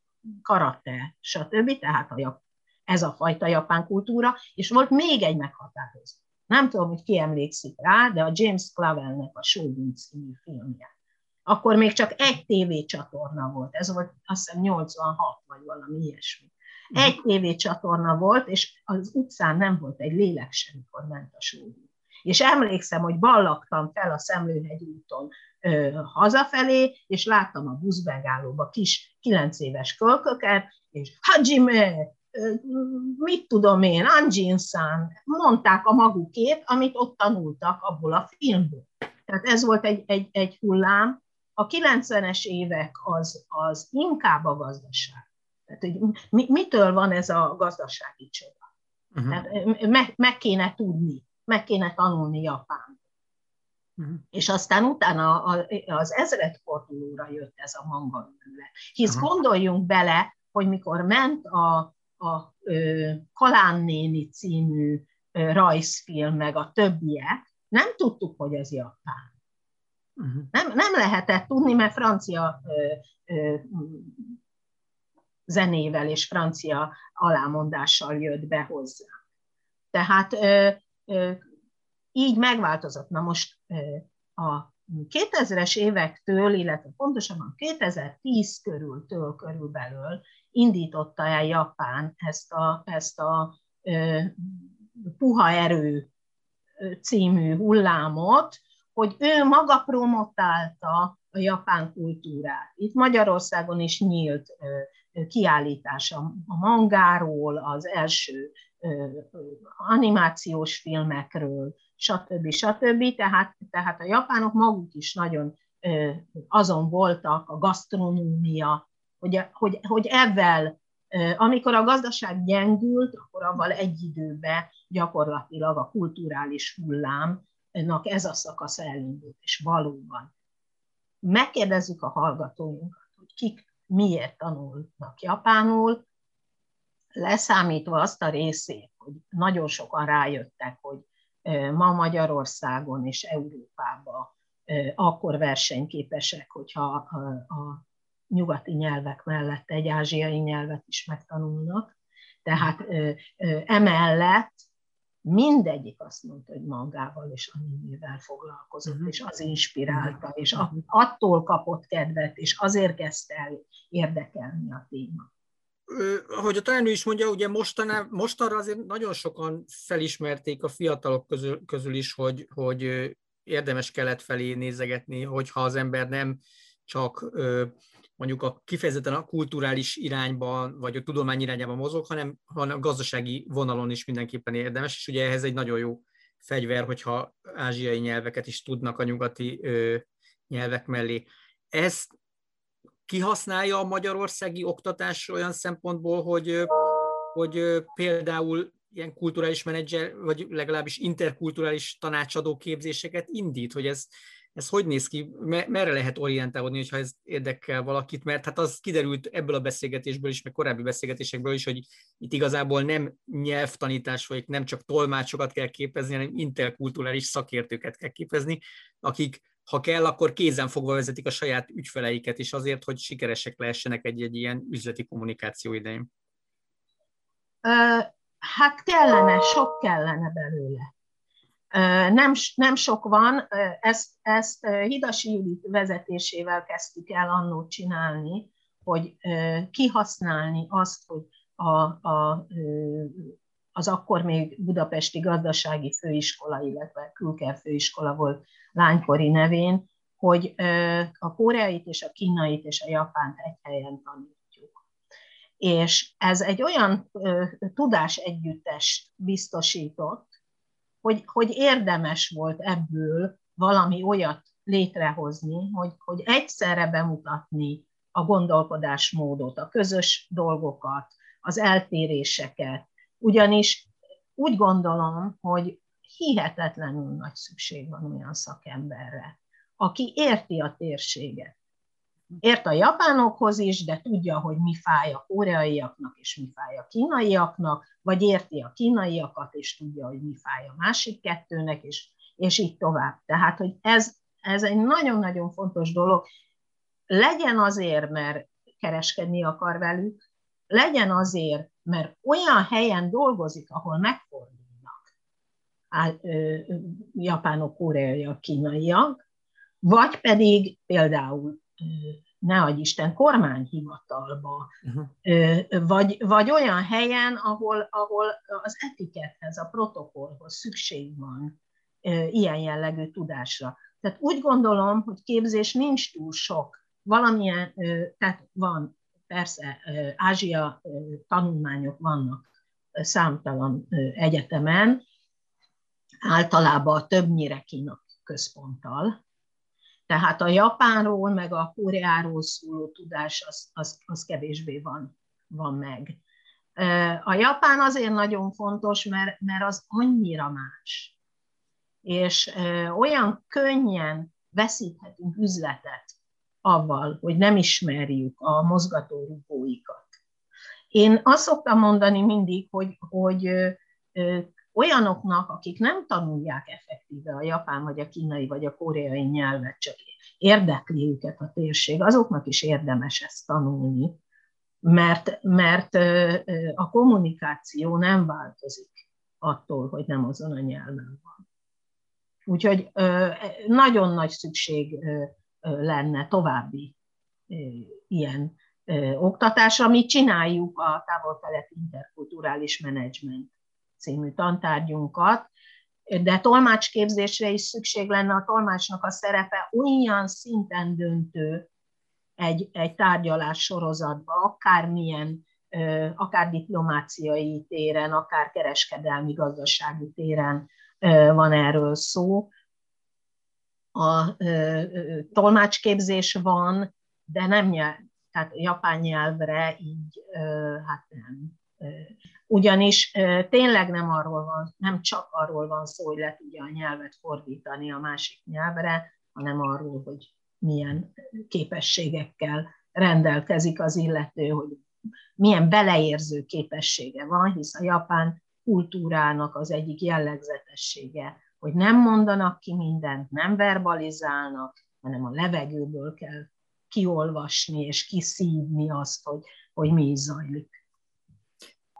karate, stb. Tehát a, ez a fajta japán kultúra, és volt még egy meghatározó. Nem tudom, hogy ki emlékszik rá, de a James Clavelnek a Shogun című filmje. Akkor még csak egy tévécsatorna volt, ez volt azt hiszem 86 vagy valami ilyesmi. Mhm. Egy tévécsatorna volt, és az utcán nem volt egy lélek sem, mikor ment a Shogun. És emlékszem, hogy ballaktam fel a Szemlőhegy úton ö, hazafelé, és láttam a buszmegállóba kis kilenc éves kölköket, és Hajime, mit tudom én, Anjin-san, mondták a magukét, amit ott tanultak abból a filmből. Tehát ez volt egy, egy, egy hullám. A 90-es évek az, az inkább a gazdaság. Tehát, hogy mi, mitől van ez a gazdasági csoda? Uh-huh. Tehát meg, meg kéne tudni, meg kéne tanulni Japán. Uh-huh. És aztán utána az ezredfordulóra jött ez a manga Hisz uh-huh. gondoljunk bele, hogy mikor ment a, a Kalán néni című rajzfilm, meg a többiek, nem tudtuk, hogy ez Japán. Uh-huh. Nem, nem lehetett tudni, mert francia ö, ö, zenével és francia alámondással jött be hozzá. Tehát ö, ö, így megváltozott. Na most ö, a 2000-es évektől, illetve pontosabban 2010 körültől körülbelül indította el Japán ezt a, ezt a ö, puha erő című hullámot, hogy ő maga promotálta a japán kultúrát. Itt Magyarországon is nyílt kiállítás a mangáról, az első animációs filmekről, stb. stb. Tehát, tehát a japánok maguk is nagyon azon voltak, a gasztronómia, hogy, hogy, hogy ebben, amikor a gazdaság gyengült, akkor avval egy időben gyakorlatilag a kulturális hullámnak ez a szakasz elindult, és valóban. Megkérdezzük a hallgatóinkat, hogy kik miért tanulnak japánul, leszámítva azt a részét, hogy nagyon sokan rájöttek, hogy ma Magyarországon és Európában akkor versenyképesek, hogyha a nyugati nyelvek mellett egy ázsiai nyelvet is megtanulnak. Tehát emellett mindegyik azt mondta, hogy magával és animivel foglalkozott, uh-huh. és az inspirálta, és a, attól kapott kedvet, és azért kezdte el érdekelni a téma. Ahogy a tanárnő is mondja, ugye mostaná, mostanra azért nagyon sokan felismerték a fiatalok közül, közül is, hogy, hogy érdemes kelet felé nézegetni, hogyha az ember nem csak mondjuk a kifejezetten a kulturális irányban, vagy a tudomány irányában mozog, hanem, hanem a gazdasági vonalon is mindenképpen érdemes, és ugye ehhez egy nagyon jó fegyver, hogyha ázsiai nyelveket is tudnak a nyugati ö, nyelvek mellé. Ezt kihasználja a magyarországi oktatás olyan szempontból, hogy, hogy például ilyen kulturális menedzser, vagy legalábbis interkulturális tanácsadó képzéseket indít, hogy ez, ez hogy néz ki, merre lehet orientálódni, hogyha ez érdekel valakit, mert hát az kiderült ebből a beszélgetésből is, meg korábbi beszélgetésekből is, hogy itt igazából nem nyelvtanítás vagy nem csak tolmácsokat kell képezni, hanem interkulturális szakértőket kell képezni, akik ha kell, akkor kézen fogva vezetik a saját ügyfeleiket is azért, hogy sikeresek lehessenek egy-egy ilyen üzleti kommunikáció idején. Hát kellene, sok kellene belőle. Nem, nem sok van, ezt, ezt Hidasi Judit vezetésével kezdtük el annó csinálni, hogy kihasználni azt, hogy a, a, az akkor még Budapesti Gazdasági Főiskola, illetve Külker Főiskola volt lánykori nevén, hogy a koreait és a kínait és a japánt egy helyen tanítjuk. És ez egy olyan tudás együttest biztosított, hogy, hogy érdemes volt ebből valami olyat létrehozni, hogy, hogy egyszerre bemutatni a gondolkodásmódot, a közös dolgokat, az eltéréseket. Ugyanis úgy gondolom, hogy hihetetlenül nagy szükség van olyan szakemberre, aki érti a térséget. Ért a japánokhoz is, de tudja, hogy mi fáj a koreaiaknak, és mi fáj a kínaiaknak, vagy érti a kínaiakat, és tudja, hogy mi fáj a másik kettőnek, és, és így tovább. Tehát, hogy ez, ez egy nagyon-nagyon fontos dolog. Legyen azért, mert kereskedni akar velük, legyen azért, mert olyan helyen dolgozik, ahol megfordulnak japánok, koreaiak, kínaiak, vagy pedig például ne adj Isten, kormányhivatalba, uh-huh. vagy, vagy olyan helyen, ahol, ahol az etikethez, a protokollhoz szükség van ilyen jellegű tudásra. Tehát úgy gondolom, hogy képzés nincs túl sok. Valamilyen, tehát van, persze, Ázsia tanulmányok vannak számtalan egyetemen, általában többnyire Kína központtal, tehát a Japánról, meg a Koreáról szóló tudás az, az, az kevésbé van, van meg. A Japán azért nagyon fontos, mert, mert az annyira más. És olyan könnyen veszíthetünk üzletet avval, hogy nem ismerjük a mozgatórugóikat. Én azt szoktam mondani mindig, hogy, hogy olyanoknak, akik nem tanulják effektíve a japán, vagy a kínai, vagy a koreai nyelvet, csak érdekli őket a térség, azoknak is érdemes ezt tanulni, mert, mert a kommunikáció nem változik attól, hogy nem azon a nyelven van. Úgyhogy nagyon nagy szükség lenne további ilyen oktatásra. Mi csináljuk a távol-keleti interkulturális menedzsment című tantárgyunkat, de tolmácsképzésre is szükség lenne, a tolmácsnak a szerepe olyan szinten döntő egy, egy tárgyalás sorozatba, akármilyen, akár diplomáciai téren, akár kereskedelmi, gazdasági téren van erről szó. A tolmácsképzés van, de nem nyelv, tehát japán nyelvre így, hát nem, ugyanis tényleg nem arról van, nem csak arról van szó, hogy le tudja a nyelvet fordítani a másik nyelvre, hanem arról, hogy milyen képességekkel rendelkezik az illető, hogy milyen beleérző képessége van, hisz a japán kultúrának az egyik jellegzetessége, hogy nem mondanak ki mindent, nem verbalizálnak, hanem a levegőből kell kiolvasni és kiszívni azt, hogy, hogy mi is zajlik.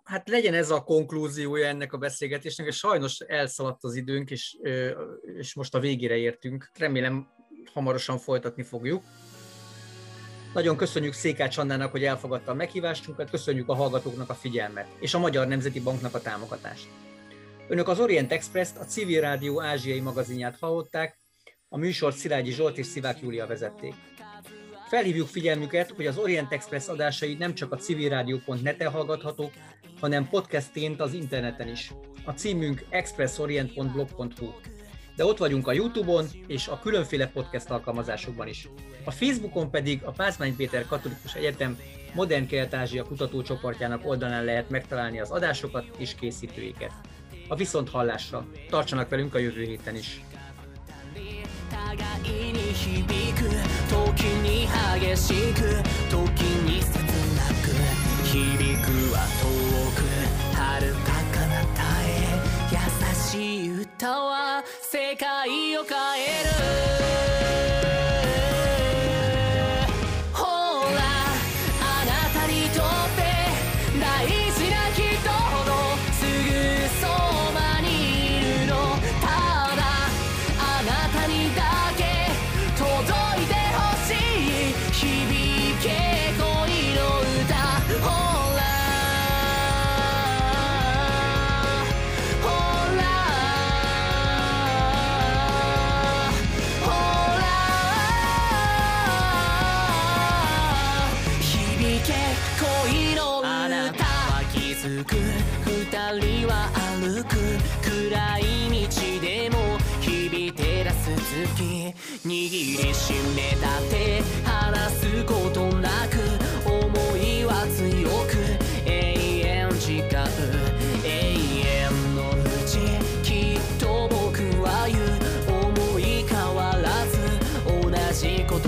Hát legyen ez a konklúziója ennek a beszélgetésnek, és sajnos elszaladt az időnk, és, és most a végére értünk. Remélem hamarosan folytatni fogjuk. Nagyon köszönjük Székács Annának, hogy elfogadta a meghívásunkat, köszönjük a hallgatóknak a figyelmet, és a Magyar Nemzeti Banknak a támogatást. Önök az Orient Express-t, a Civil Rádió ázsiai magazinját hallották, a műsor Szilágyi Zsolt és Szivák Júlia vezették. Felhívjuk figyelmüket, hogy az Orient Express adásai nem csak a civilrádió.net-en hallgathatók, hanem podcastként az interneten is. A címünk expressorient.blog.hu de ott vagyunk a Youtube-on és a különféle podcast alkalmazásokban is. A Facebookon pedig a Pázmány Péter Katolikus Egyetem Modern Kelet-Ázsia kutatócsoportjának oldalán lehet megtalálni az adásokat és készítőiket. A viszont hallásra. Tartsanak velünk a jövő héten is. 互いに響く時に激しく時に切なく響くは しい歌は世界を変える。しめた手離すことなく思いは強く永遠誓う永遠のうちきっと僕は言う思い変わらず同じ言葉を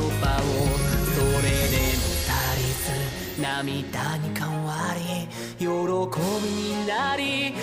それでも足りず涙に変わり喜びになり